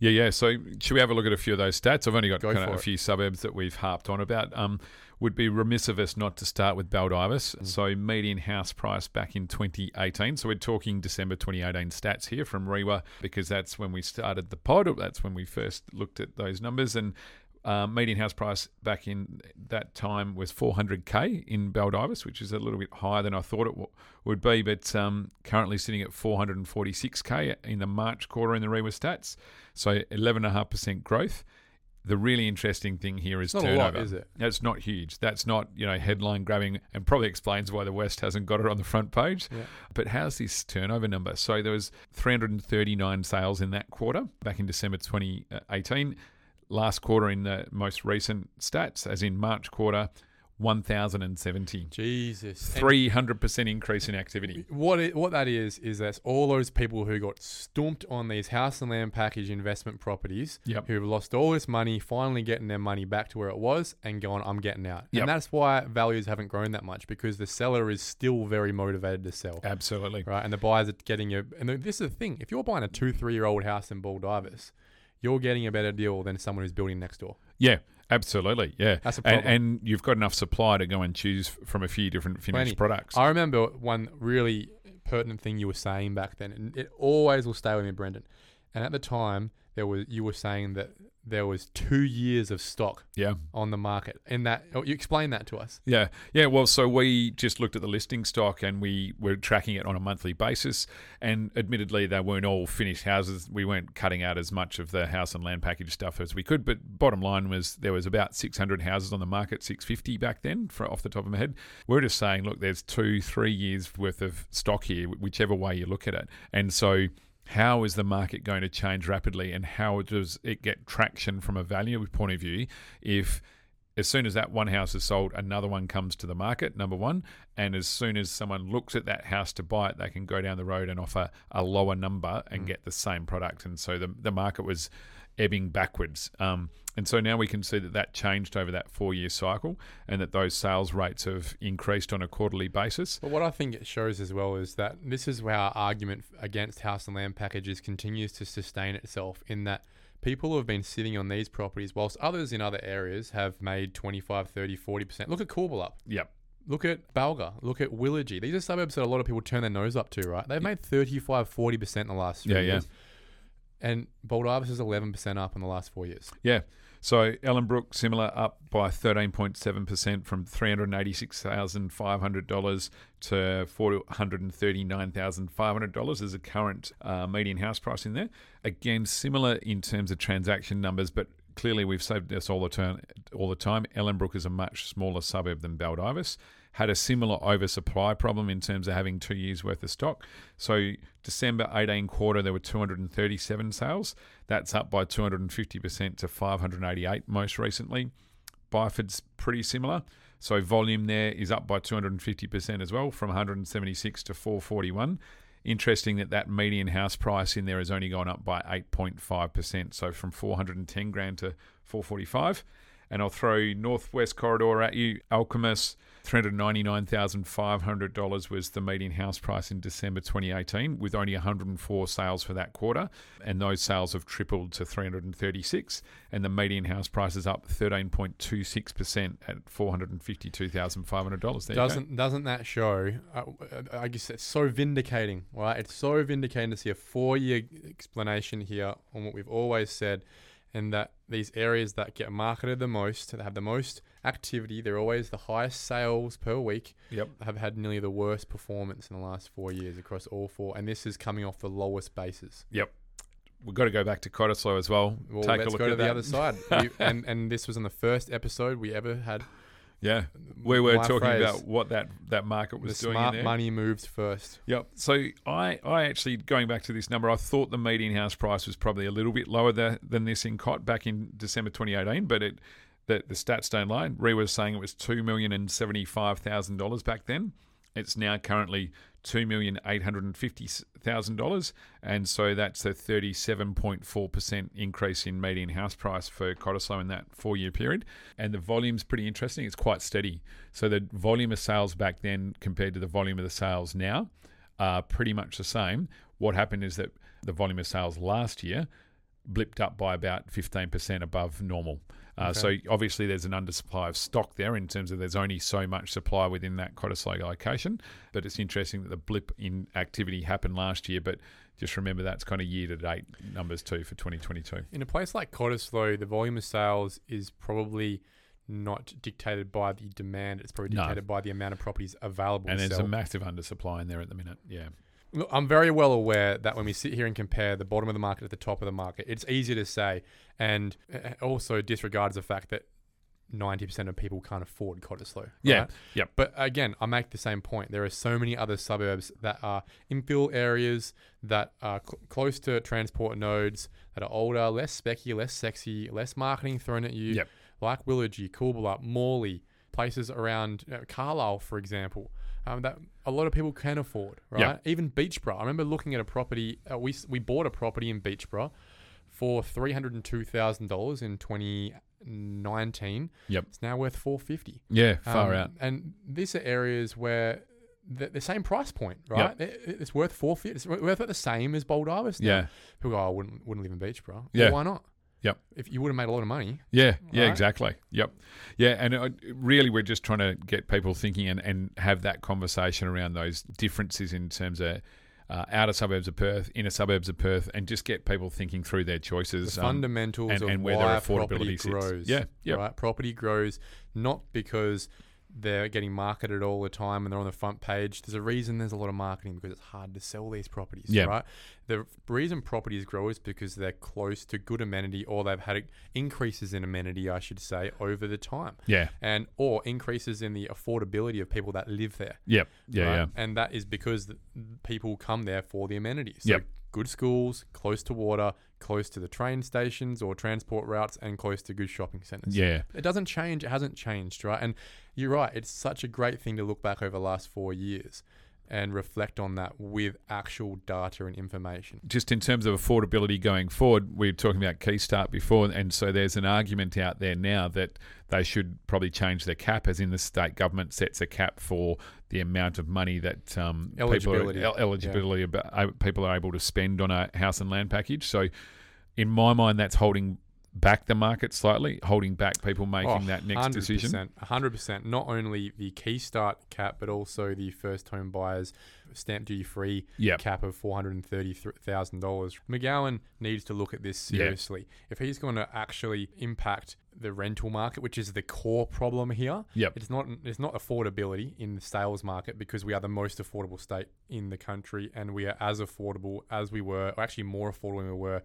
Yeah, yeah. So, should we have a look at a few of those stats? I've only got Go kind of a it. few suburbs that we've harped on about. Um, would be remiss of us not to start with Baldivis. Mm. So, median house price back in 2018. So, we're talking December 2018 stats here from REIWA because that's when we started the pod. That's when we first looked at those numbers. And um, median house price back in that time was 400k in Baldivis, which is a little bit higher than I thought it w- would be, but um, currently sitting at 446k in the March quarter in the REIWA stats. So 11.5% growth. The really interesting thing here is It's not a turnover. lot, is it? That's not huge. That's not you know headline grabbing, and probably explains why the West hasn't got it on the front page. Yeah. But how's this turnover number? So there was 339 sales in that quarter back in December 2018. Last quarter in the most recent stats, as in March quarter, 1,070. Jesus. 300% increase in activity. What it, what that is is that's all those people who got stumped on these house and land package investment properties, Yep. who have lost all this money, finally getting their money back to where it was, and going, I'm getting out. Yep. And that's why values haven't grown that much because the seller is still very motivated to sell. Absolutely. right? And the buyers are getting a. And this is the thing: if you're buying a two, three year old house in Baldivis, you're getting a better deal than someone who's building next door. Yeah, absolutely. Yeah. That's a and, and you've got enough supply to go and choose from a few different finished Plenty. products. I remember one really pertinent thing you were saying back then, and it always will stay with me, Brendon. And at the time, there was you were saying that there was two years of stock yeah. on the market. In that, oh, you explain that to us. Yeah, yeah. Well, so we just looked at the listing stock and we were tracking it on a monthly basis. And admittedly, they weren't all finished houses. We weren't cutting out as much of the house and land package stuff as we could. But bottom line was there was about 600 houses on the market, 650 back then, for, off the top of my head. We're just saying, look, there's two, three years worth of stock here, whichever way you look at it. And so how is the market going to change rapidly and how does it get traction from a value point of view if as soon as that one house is sold, another one comes to the market, number one. And as soon as someone looks at that house to buy it, they can go down the road and offer a lower number and mm. get the same product. And so the, the market was ebbing backwards. Um, and so now we can see that that changed over that four year cycle and that those sales rates have increased on a quarterly basis. But what I think it shows as well is that this is where our argument against house and land packages continues to sustain itself in that people who have been sitting on these properties whilst others in other areas have made 25, 30, 40%. Look at Coolbellup. Yep. Look at Balga. Look at Willagee. These are suburbs that a lot of people turn their nose up to, right? They've made 35, 40% in the last three Yeah, yeah. And Baldivis is 11% up in the last four years. Yeah. So Ellenbrook, similar, up by 13.7% from $386,500 to $439,500 as a current uh, median house price in there. Again, similar in terms of transaction numbers, but clearly we've saved this all the time. All the time, Ellenbrook is a much smaller suburb than Baldivis. Had a similar oversupply problem in terms of having two years worth of stock. So December 18 quarter there were 237 sales. That's up by 250% to 588 most recently. Byford's pretty similar. So volume there is up by 250% as well, from 176 to 441. Interesting that that median house price in there has only gone up by 8.5%, so from 410 grand to 445. And I'll throw Northwest Corridor at you. Alkimos, $399,500 was the median house price in December 2018, with only 104 sales for that quarter. And those sales have tripled to 336, and the median house price is up 13.26% at $452,500. There. Doesn't doesn't that show? Uh, I guess it's so vindicating, right? It's so vindicating to see a four-year explanation here on what we've always said, and that these areas that get marketed the most, that have the most activity, they're always the highest sales per week. Yep. Have had nearly the worst performance in the last four years across all four, and this is coming off the lowest bases. Yep. We've got to go back to Cottesloe as well. Well, Take let's a look go at to the other side. *laughs* We- and and this was on the first episode we ever had. Yeah, we were My talking phrase, about what that, that market the was doing in smart money moved first. Yep. So I, I actually going back to this number, I thought the median house price was probably a little bit lower tha- than this in Cot back in December 2018, but it the, the stats don't lie. REIWA saying it was two million and seventy five thousand dollars back then. It's now currently two million eight hundred and so that's a thirty seven point four percent increase in median house price for Cottesloe in that four year period. And the volume's pretty interesting; it's quite steady. So the volume of sales back then compared to the volume of the sales now are pretty much the same. What happened is that the volume of sales last year blipped up by about 15% above normal. Uh, So obviously there's an undersupply of stock there in terms of there's only so much supply within that Cottesloe location. But it's interesting that the blip in activity happened last year. But just remember that's kind of year to date numbers too for 2022. In a place like Cottesloe, the volume of sales is probably not dictated by the demand. It's probably No. dictated by the amount of properties available. And there's sell. a massive undersupply in there at the minute. Yeah. Look, I'm very well aware that when we sit here and compare the bottom of the market at the top of the market, it's easy to say, and uh, also disregards the fact that 90% of people can't afford Cottesloe. Yeah. right? Yep. But again, I make the same point. There are so many other suburbs that are infill areas that are cl- close to transport nodes that are older, less specky, less sexy, less marketing thrown at you. Yep. Like Willagee, Coolbellup, Morley, places around uh, Carlisle, for example, um, that a lot of people can afford, right? Yep. Even Beechboro. I remember looking at a property. Uh, we we bought a property in Beechboro for three hundred and two thousand dollars in twenty nineteen. Yep. It's now worth four fifty. Yeah. Far Um, out. And these are areas where the, the same price point, right? It- it's worth four fifty. It's worth about the same as Baldivis. Yeah. People go, oh, I wouldn't wouldn't live in Beechboro. Yeah. Well, why not? Yep. If you would have made a lot of money. Yeah, yeah, Right? exactly. Yep. Yeah, and uh, really, we're just trying to get people thinking and, and have that conversation around those differences in terms of uh, outer suburbs of Perth, inner suburbs of Perth, and just get people thinking through their The choices. um, fundamentals and- of and where their affordability sits. grows. Yeah, yep. Right. Property grows not because they're getting marketed all the time and they're on the front page. There's a reason there's a lot of marketing because it's hard to sell these properties. Yeah. Right. The reason properties grow is because they're close to good amenity or they've had increases in amenity, I should say, over the time. yeah, And or increases in the affordability of people that live there. yep, yeah, right? yeah, And that is because people come there for the amenities. So Yep. good schools, close to water, close to the train stations or transport routes, and close to good shopping centres. Yeah. It doesn't change. It hasn't changed, right? And you're right. It's such a great thing to look back over the last four years and reflect on that with actual data and information. just in terms of affordability going forward, we were talking about Keystart before, and so there's an argument out there now that they should probably change their cap, as in the state government sets a cap for the amount of money that um, Eligibility, people are, el- eligibility about, uh, people are able to spend on a house and land package. So, in my mind, that's holding back the market slightly, holding back people oh, making Oh, that next decision. 100%. Not only the Keystart cap, but also the first home buyers stamp duty free Yep. cap of $430,000. McGowan needs to look at this seriously. If he's going to actually impact the rental market, which is the core problem here, Yep. it's not it's not affordability in the sales market because we are the most affordable state in the country and we are as affordable as we were, or actually more affordable than we were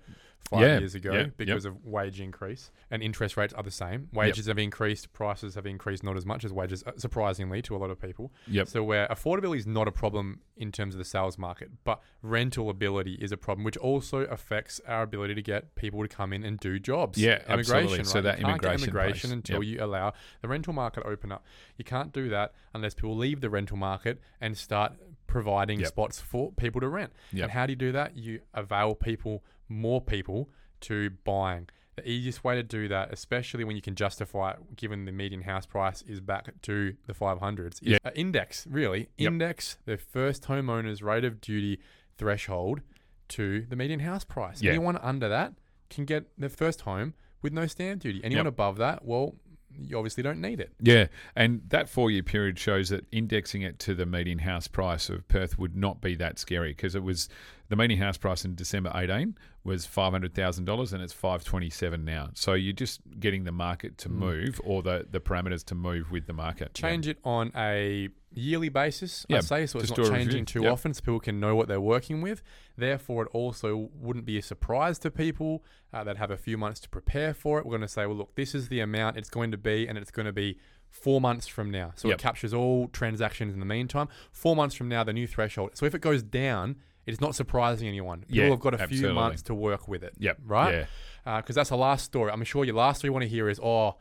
five Yeah, years ago yeah, yep. because of wage increase and interest rates are the same. Wages have increased, prices have increased not as much as wages, uh, surprisingly to a lot of people. Yep. So where affordability is not a problem in terms of the sales market, but rental ability is a problem, which also affects our ability to get people to come in and do jobs. Yeah, absolutely. immigration. So that get immigration immigration until Yep. you allow the rental market to open up. You can't do that unless people leave the rental market and start providing Yep. spots for people to rent. Yep. And how do you do that? You avail people, more people, to buying. The easiest way to do that, especially when you can justify it, given the median house price is back to the 500s, is Yeah. uh, index, really. Index the first homeowner's rate of duty threshold to the median house price. Yeah. Anyone under that can get their first home with no stamp duty. Anyone Yep. above that, well, you obviously don't need it. Yeah, and that four year period shows that indexing it to the median house price of Perth would not be that scary because it was the median house price in December 18 was $500,000 and it's 527 now. So you're just getting the market to mm. move or the, the parameters to move with the market. Change it on a yearly basis, Yeah, I'd say, so it's not changing too Yep. often so people can know what they're working with. Therefore, it also wouldn't be a surprise to people uh, that have a few months to prepare for it. We're going to say, well, look, this is the amount it's going to be, and it's going to be four months from now. So Yep. it captures all transactions in the meantime. Four months from now, the new threshold. So if it goes down, it's not surprising anyone. People Yeah, have got a few months to work with it. Yep, Right? yeah. Because that's the last story. I'm sure your last story you want to hear is, oh,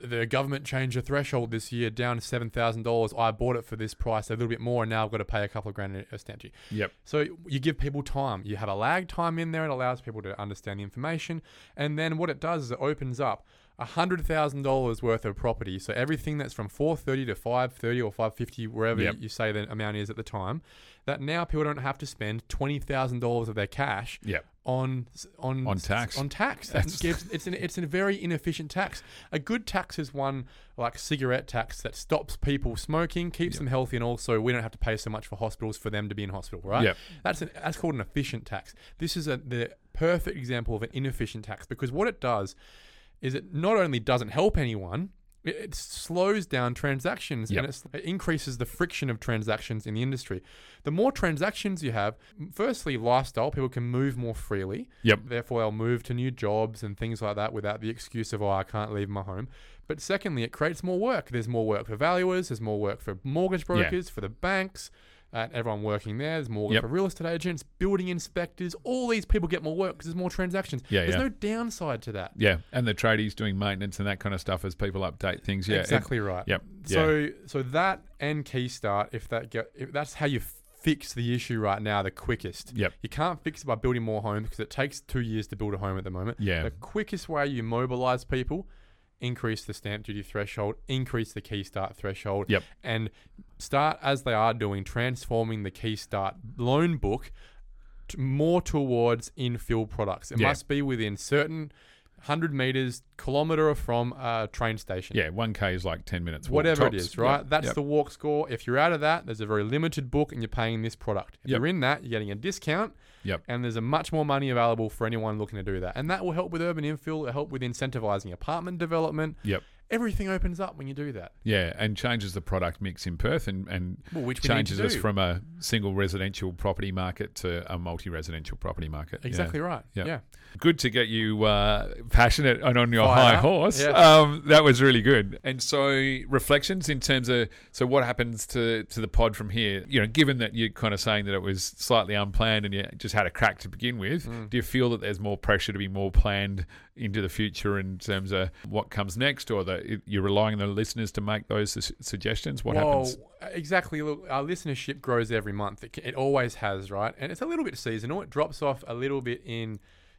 the, government changed the threshold this year down to seven thousand dollars. I bought it for this price, a little bit more, and now I've got to pay a couple of grand in a stamp duty. Yep. So you give people time. You have a lag time in there. It allows people to understand the information, and then what it does is it opens up hundred thousand dollars worth of property. So everything that's from four thirty to five thirty or five fifty, wherever Yep. you say the amount is at the time, that now people don't have to spend twenty thousand dollars of their cash Yep. on on On tax. On tax, *laughs* that That's- gives it's an it's a very inefficient tax. A good tax is one like cigarette tax that stops people smoking, keeps Yep. them healthy, and also we don't have to pay so much for hospitals for them to be in hospital, right? Yep. That's an, that's called an efficient tax. This is a the perfect example of an inefficient tax because what it does is it not only doesn't help anyone. It it slows down transactions Yep. and it's, it increases the friction of transactions in the industry. The more transactions you have, firstly, lifestyle, people can move more freely. Yep. Therefore, they'll move to new jobs and things like that without the excuse of, oh, I can't leave my home. But secondly, it creates more work. There's more work for valuers, there's more work for mortgage brokers, for the banks, uh, everyone working there. There's more Yep. for real estate agents, building inspectors. All these people get more work because there's more transactions. Yeah, there's yeah. no downside to that. Yeah, and the tradies doing maintenance and that kind of stuff as people update things. Yeah, it- exactly right. Yep. So so that and Keystart, if that get, if that's how you fix the issue right now, the quickest. Yep. You can't fix it by building more homes because it takes two years to build a home at the moment. Yeah. The quickest way you mobilize people, increase the stamp duty threshold, increase the Keystart threshold, Yep. and start as they are doing, transforming the Keystart loan book t- more towards infill products. It Yeah. must be within certain hundred meters, kilometer from a train station Yeah, one k is like ten minutes. walk whatever it tops. is, right? Yep, That's yep. the walk score. If you're out of that, there's a very limited book and you're paying this product. If Yep. you're in that, you're getting a discount Yep. and there's a much more money available for anyone looking to do that. And that will help with urban infill, it'll help with incentivizing apartment development. Yep. everything opens up when you do that. Yeah, and changes the product mix in Perth and, and Well, which we need to changes us from a single residential property market to a multi residential property market. Yeah. Exactly right. Yeah. yeah. Good to get you uh, passionate and on your Fired high up. horse. Yes. Um, that was really good. And so, reflections in terms of so what happens to to the pod from here. You know, given that you're kind of saying that it was slightly unplanned and you just had a crack to begin with, Mm. do you feel that there's more pressure to be more planned into the future in terms of what comes next, or that you're relying on the listeners to make those su- suggestions? What well, happens? exactly. Look, our listenership grows every month. It, it always has, right? And it's a little bit seasonal. It drops off a little bit in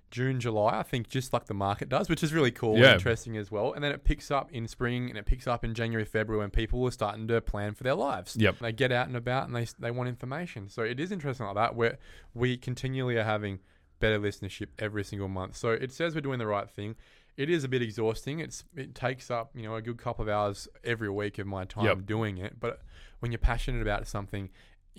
June, July, I think, just like the market does, which is really cool Yeah. and interesting as well. And then it picks up in spring and it picks up in January, February when people are starting to plan for their lives. Yep. They get out and about and they, they want information. So it is interesting like that where we continually are having better listenership every single month. So it says we're doing the right thing. It is a bit exhausting. It's it takes up you know a good couple of hours every week of my time Yep. doing it. But when you're passionate about something,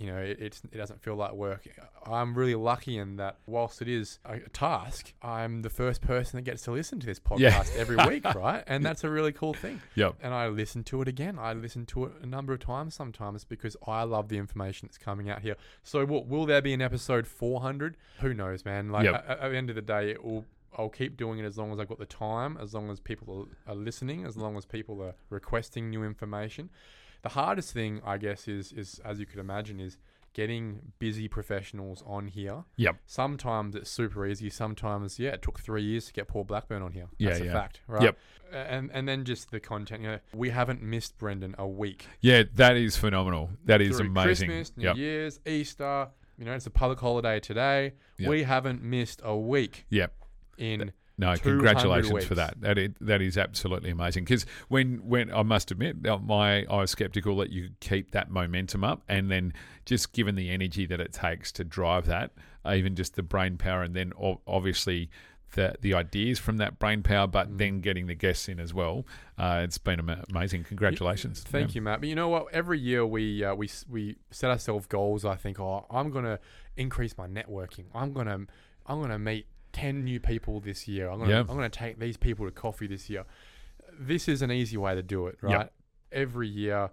you know it, it's it doesn't feel like work. I'm really lucky in that whilst it is a task, I'm the first person that gets to listen to this podcast Yeah. every *laughs* week, right? And that's a really cool thing. Yep. And I listen to it again. I listen to it a number of times sometimes because I love the information that's coming out here. So will, will there be an episode 400? Who knows, man? Like Yep. at, at the end of the day, it will. I'll keep doing it as long as I've got the time, as long as people are listening, as long as people are requesting new information. The hardest thing, I guess, is is as you could imagine, is getting busy professionals on here. Yep. Sometimes it's super easy. Sometimes, yeah, it took three years to get Paul Blackburn on here. Yeah, That's a yeah. fact, right? Yep. And and then just the content. You know, we haven't missed Brendon a week. Yeah, that is phenomenal. That is Through amazing. Christmas, New Yep. Year's, Easter. You know, it's a public holiday today. Yep. We haven't missed a week Yep. in. No, 200 congratulations for that. That is, that is absolutely amazing. Because when when I must admit, uh, my I was skeptical that you could keep that momentum up, and then just given the energy that it takes to drive that, uh, even just the brain power, and then obviously. The, the ideas from that brain power, but Mm. then getting the guests in as well. Uh, it's been amazing. Congratulations. Thank you, Matt. But you know what? Every year we uh, we we set ourselves goals. I think, oh, I'm gonna increase my networking. I'm gonna I'm gonna meet ten new people this year. I'm gonna. I'm gonna take these people to coffee this year. This is an easy way to do it, Yep. right? Every year,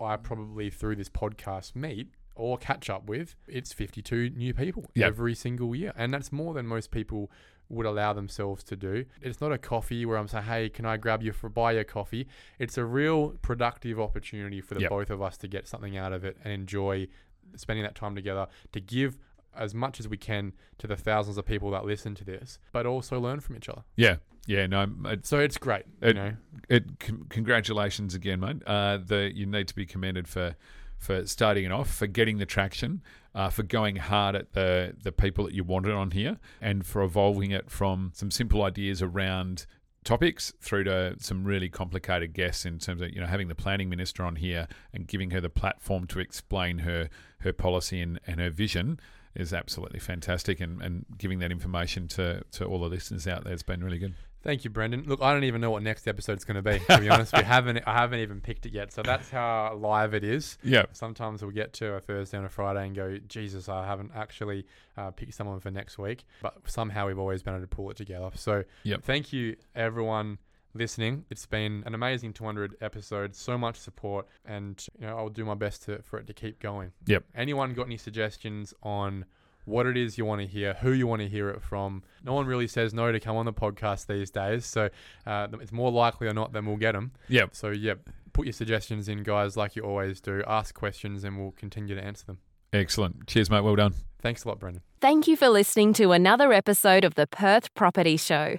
I probably through this podcast meet or catch up with it's 52 new people Yep. every single year, and that's more than most people would allow themselves to do. It's not a coffee where I'm saying, "Hey, can I grab you for buy you a coffee?" It's a real productive opportunity for the Yep. both of us to get something out of it and enjoy spending that time together to give as much as we can to the thousands of people that listen to this, but also learn from each other. Yeah, yeah. No, it's So it's great, you know. it, con- congratulations again, mate. Uh, the you need to be commended for for starting it off, for getting the traction, uh, for going hard at the the people that you wanted on here, and for evolving it from some simple ideas around topics through to some really complicated guests in terms of you know having the planning minister on here and giving her the platform to explain her her policy and, and her vision is absolutely fantastic and, and giving that information to, to all the listeners out there has been really good. Thank you, Brendon. Look, I don't even know what next episode's going to be. To be *laughs* honest, we haven't. I haven't even picked it yet. So that's how live it is. Yeah. Sometimes we'll get to a Thursday and a Friday and go, Jesus, I haven't actually uh, picked someone for next week. But somehow we've always been able to pull it together. So Yep. thank you, everyone listening. It's been an amazing 200 episodes, so much support, and you know I'll do my best to, for it to keep going. Yep. Anyone got any suggestions on what it is you want to hear, who you want to hear it from? No one really says no to come on the podcast these days, so uh, it's more likely or not than we'll get them. Yep. So yeah, put your suggestions in, guys, like you always do. Ask questions, and we'll continue to answer them. Excellent. Cheers, mate. Well done. Thanks a lot, Brendon. Thank you for listening to another episode of the Perth Property Show.